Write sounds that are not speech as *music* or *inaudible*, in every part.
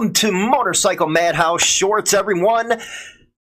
Welcome to Motorcycle Madhouse Shorts, everyone.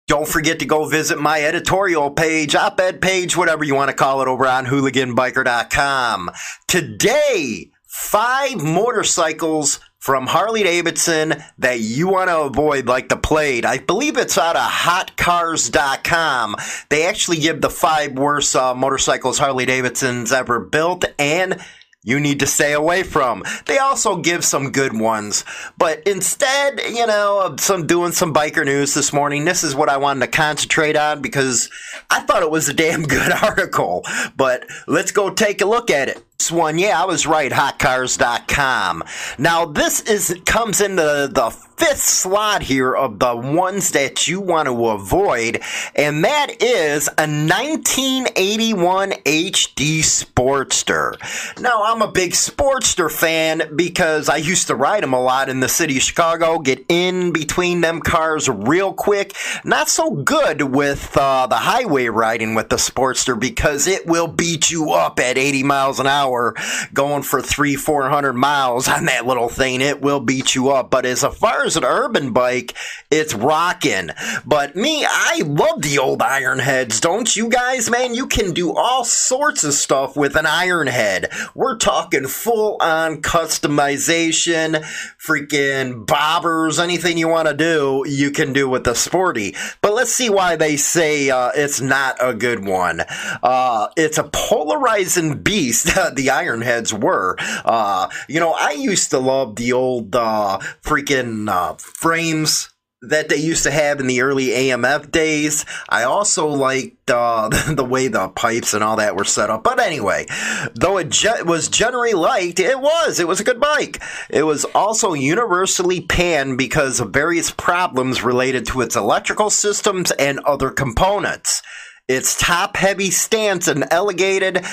Don't forget to go visit my editorial page, op ed page, whatever you want to call it, over on hooliganbiker.com. Today, five motorcycles from Harley Davidson that you want to avoid, like the Plate. I believe it's out of hotcars.com. They actually give the five worst uh, motorcycles Harley Davidson's ever built and you need to stay away from. They also give some good ones. But instead, you know, of some doing some biker news this morning, this is what I wanted to concentrate on because I thought it was a damn *laughs* good article. But let's go take a look at it. This one, yeah, I was right, hotcars.com. Now, this is comes into the fifth slot here of the ones that you want to avoid, and that is a 1981 HD Sportster. Now, I'm a big Sportster fan because I used to ride them a lot in the city of Chicago, get in between them cars real quick. Not so good with uh, the highway riding with the Sportster because it will beat you up at 80 miles an hour going for three, 400 miles on that little thing. It will beat you up. But as far as an urban bike, it's rocking. But me, I love the old iron heads, don't you guys, man? You can do all sorts of stuff with an iron head. We're talking full on customization, freaking bobbers, anything you want to do, you can do with the sporty. But let's see why they say uh, it's not a good one. Uh, it's a polarizing beast, *laughs* the iron heads were. Uh, you know, I used to love the old uh, freaking uh, frames that they used to have in the early AMF days. I also liked uh, *laughs* the way the pipes and all that were set up. But anyway, though it ge- was generally liked, it was. It was a good bike. It was also universally panned because of various problems related to its electrical systems and other components. Its top heavy stance and elevated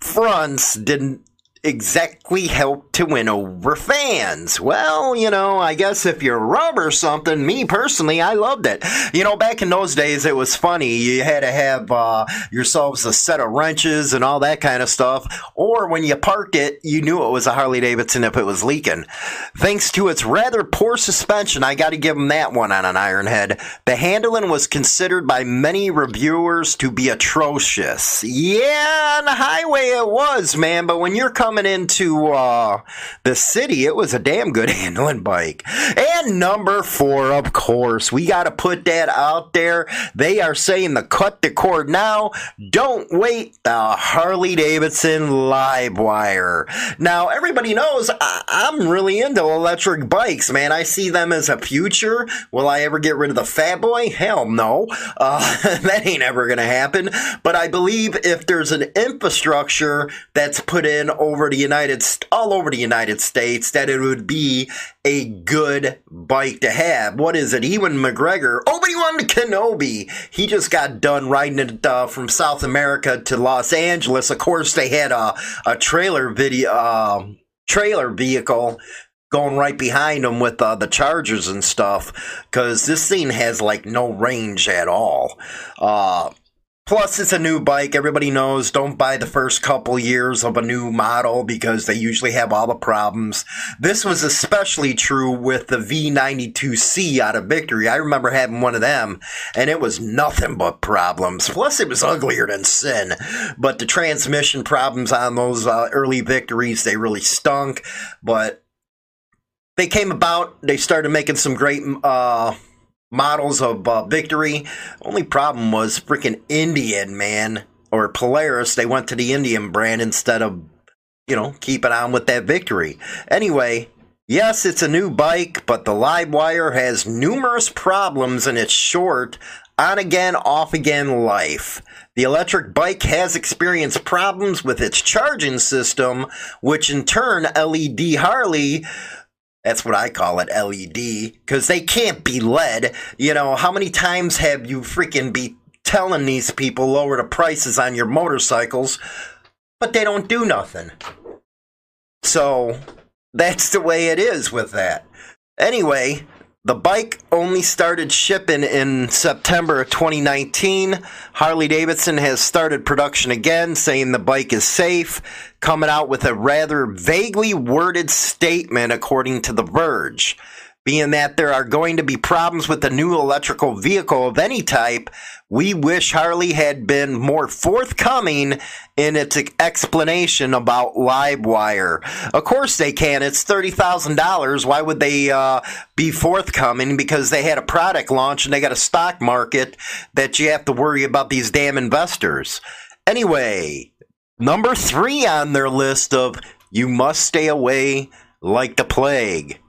fronts didn't exactly help to win over fans. Well, you know, I guess if you're rub or something, me personally, I loved it. You know, back in those days, it was funny. You had to have uh, yourselves a set of wrenches and all that kind of stuff. Or when you parked it, you knew it was a Harley Davidson if it was leaking. Thanks to its rather poor suspension, I got to give them that one on an Ironhead. The handling was considered by many reviewers to be atrocious. Yeah, on the highway it was, man, but when you're coming into uh, the city, it was a damn good *laughs* handling bike. And number four, of course, we got to put that out there. They are saying the cut the cord now. Don't wait. The Harley Davidson Livewire. Now, everybody knows I- I'm really into electric bikes, man. I see them as a future. Will I ever get rid of the Fat Boy? Hell no. Uh, *laughs* that ain't ever going to happen. But I believe if there's an infrastructure that's put in over the United, all over the United States, that it would be a good bike to have. What is it? Ewan McGregor, Obi-Wan Kenobi. He just got done riding it uh, from South America to Los Angeles. Of course, they had a, a trailer video, uh, trailer vehicle going right behind him with uh, the chargers and stuff because this thing has like no range at all. Plus, it's a new bike. Everybody knows don't buy the first couple years of a new model because they usually have all the problems. This was especially true with the V92C out of Victory. I remember having one of them and it was nothing but problems. Plus, it was uglier than sin. But the transmission problems on those uh, early Victories, they really stunk. But they came about, they started making some great, uh, models of uh, Victory. Only problem was freaking Indian, man, or Polaris. They went to the Indian brand instead of, you know, keeping on with that Victory. Anyway, yes, it's a new bike, but the Livewire has numerous problems and its short, on again, off again life. The electric bike has experienced problems with its charging system, which in turn, LED Harley that's what I call it, LED, because they can't be led. You know, how many times have you freaking be telling these people lower the prices on your motorcycles, but they don't do nothing? So that's the way it is with that. Anyway, the bike only started shipping in September of 2019. Harley Davidson has started production again, saying the bike is safe, coming out with a rather vaguely worded statement, according to The Verge being that there are going to be problems with the new electrical vehicle of any type, we wish Harley had been more forthcoming in its explanation about Livewire. Of course they can. It's $30,000. Why would they uh, be forthcoming? Because they had a product launch and they got a stock market that you have to worry about these damn investors. Anyway, number three on their list of you must stay away like the plague.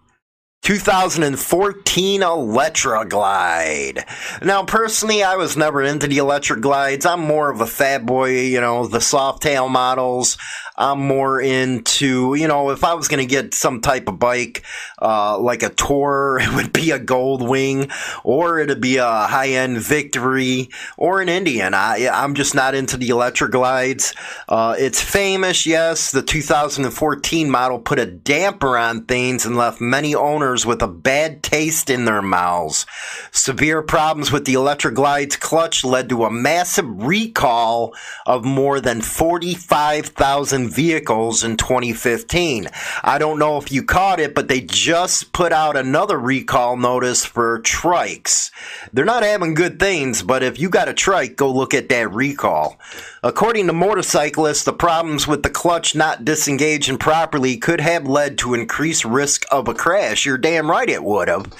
2014 Electra Glide. Now, personally, I was never into the Electra Glides. I'm more of a fat boy, you know, the soft tail models. I'm more into, you know, if I was going to get some type of bike, uh, like a Tour, *laughs* it would be a Goldwing, or it'd be a high end Victory, or an Indian. I, I'm just not into the Electra Glides. Uh, it's famous, yes. The 2014 model put a damper on things and left many owners with a bad taste in their mouths. Severe problems with the Electra Glide's clutch led to a massive recall of more than 45,000 vehicles in 2015. I don't know if you caught it, but they just put out another recall notice for trikes. They're not having good things, but if you got a trike, go look at that recall. According to motorcyclists, the problems with the clutch not disengaging properly could have led to increased risk of a crash. You're damn right it would have.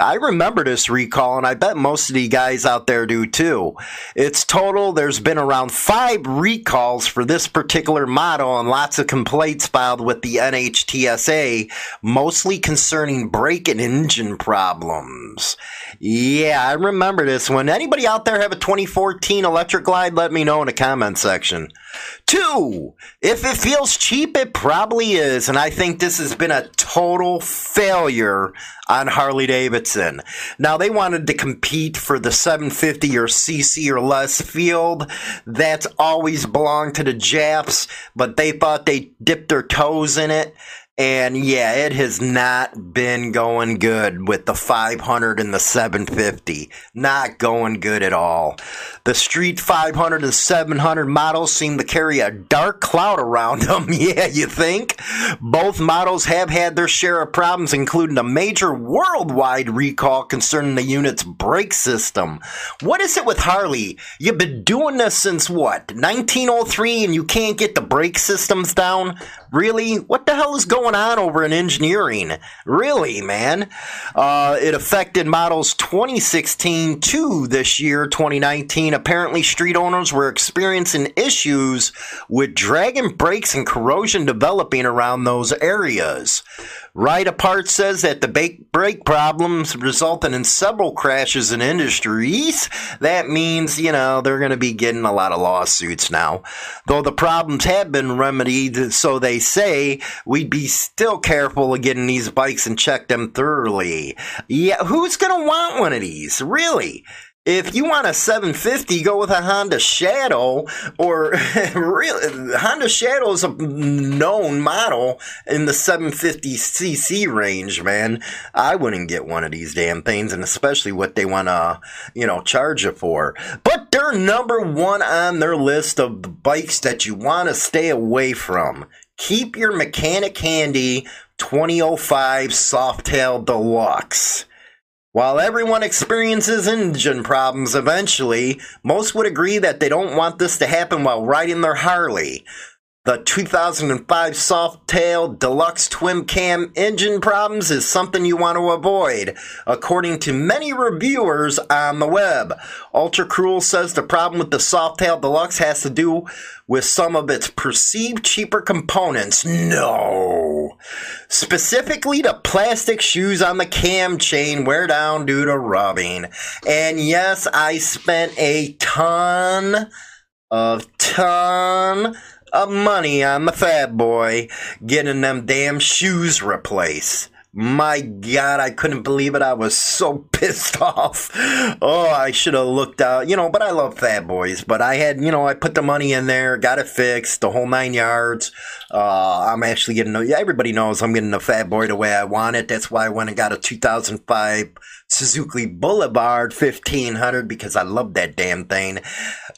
I remember this recall, and I bet most of the guys out there do too. It's total, there's been around five recalls for this particular model and lots of complaints filed with the NHTSA, mostly concerning brake and engine problems. Yeah, I remember this one. Anybody out there have a 2014 Electric Glide? Let me know in the comment section. Two, if it feels cheap, it probably is. And I think this has been a total failure on Harley Davidson. Now, they wanted to compete for the 750 or CC or less field. That's always belonged to the Japs, but they thought they dipped their toes in it. And yeah, it has not been going good with the 500 and the 750. Not going good at all. The Street 500 and 700 models seem to carry a dark cloud around *laughs* them. yeah, you think? Both models have had their share of problems, including a major worldwide recall concerning the unit's brake system. What is it with Harley? You've been doing this since what, 1903 and you can't get the brake systems down? Really? What the hell is going on over in engineering? Really, man? Uh, it affected models 2016 to this year, 2019. Apparently, street owners were experiencing issues with dragging brakes and corrosion developing around those areas. Ride Apart says that the brake problems resulted in several crashes in industries. That means, you know, they're going to be getting a lot of lawsuits now. Though the problems have been remedied, so they say, we'd be still careful of getting these bikes and check them thoroughly. Yeah, who's going to want one of these? Really? If you want a 750, go with a Honda Shadow, or *laughs* really, Honda Shadow is a known model in the 750cc range, man. I wouldn't get one of these damn things, and especially what they want to, you know, charge you for. But they're number one on their list of the bikes that you want to stay away from. Keep your mechanic handy 2005 Softail Deluxe. While everyone experiences engine problems eventually, most would agree that they don't want this to happen while riding their Harley. The 2005 Softail Deluxe Twin Cam engine problems is something you want to avoid, according to many reviewers on the web. Ultra Cruel says the problem with the Softail Deluxe has to do with some of its perceived cheaper components. No. Specifically, the plastic shoes on the cam chain wear down due to rubbing. And yes, I spent a ton of ton of money on the fat boy getting them damn shoes replaced. My God, I couldn't believe it. I was so *laughs* pissed off. Oh, I should have looked out, you know, but I love fat boys. But I had, you know, I put the money in there, got it fixed, the whole nine yards. Uh, I'm actually getting, everybody knows I'm getting a fat boy the way I want it. That's why I went and got a 2005 Suzuki Boulevard 1500 because I love that damn thing.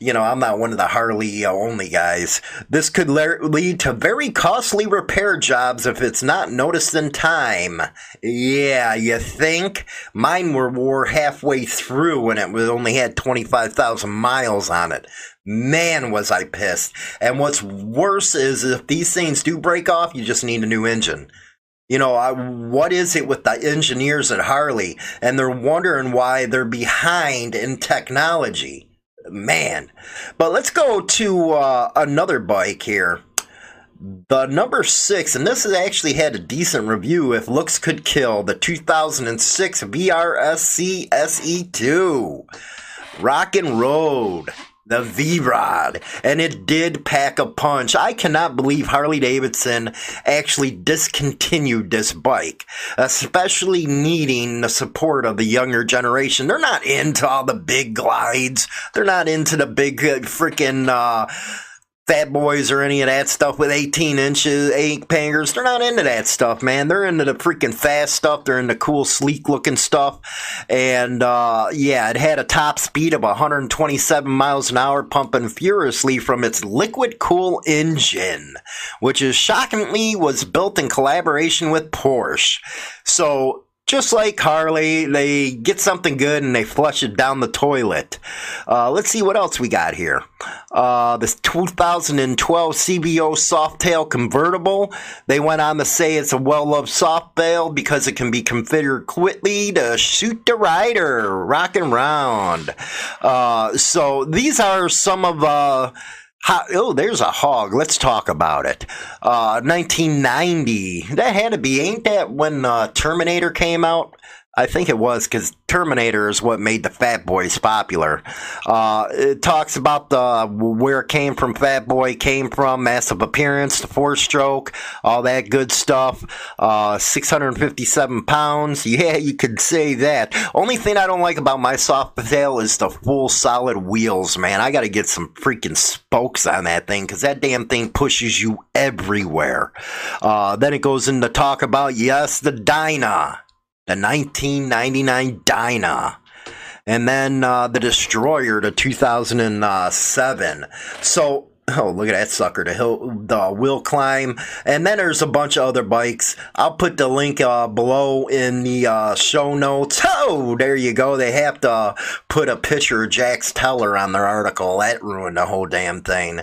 You know, I'm not one of the Harley only guys. This could le- lead to very costly repair jobs if it's not noticed in time. Yeah, you think? Mine were wore halfway through when it was only had 25,000 miles on it. Man, was I pissed. And what's worse is if these things do break off, you just need a new engine. You know, I, what is it with the engineers at Harley? And they're wondering why they're behind in technology. Man. But let's go to uh, another bike here. The number six, and this has actually had a decent review if looks could kill, the 2006 VRSC SE2. Rock and Road the V Rod, and it did pack a punch. I cannot believe Harley Davidson actually discontinued this bike, especially needing the support of the younger generation. They're not into all the big glides, they're not into the big uh, freaking. Uh, fat boys or any of that stuff with 18 inches, ape hangers. They're not into that stuff, man. They're into the freaking fast stuff. They're into cool, sleek looking stuff. And, uh, yeah, it had a top speed of 127 miles an hour pumping furiously from its liquid cool engine, which is shockingly was built in collaboration with Porsche. So just like Harley, they get something good and they flush it down the toilet. Uh, let's see what else we got here. Uh, this 2012 CVO Softail convertible. They went on to say it's a well-loved Softail because it can be configured quickly to shoot the rider, rock and round. Uh, so these are some of uh, how, oh, there's a hog. Let's talk about it. Uh, 1990. That had to be. Ain't that when uh, Terminator came out? I think it was because Terminator is what made the Fat Boys popular. Uh, it talks about the where it came from. Fat Boy came from massive appearance, the four stroke, all that good stuff. Uh, 657 pounds. *laughs* Yeah, you could say that. Only thing I don't like about my soft Softail is the full solid wheels, man. I got to get some freaking spokes on that thing because that damn thing pushes you everywhere. Uh, then it goes into talk about yes, the Dyna the 1999 Dyna, and then uh, the Destroyer, the 2007. So Oh, look at that sucker! The hill, the wheel climb, and then there's a bunch of other bikes. I'll put the link uh, below in the uh, show notes. Oh, there you go. They have to put a picture of Jax Teller on their article. That ruined the whole damn thing.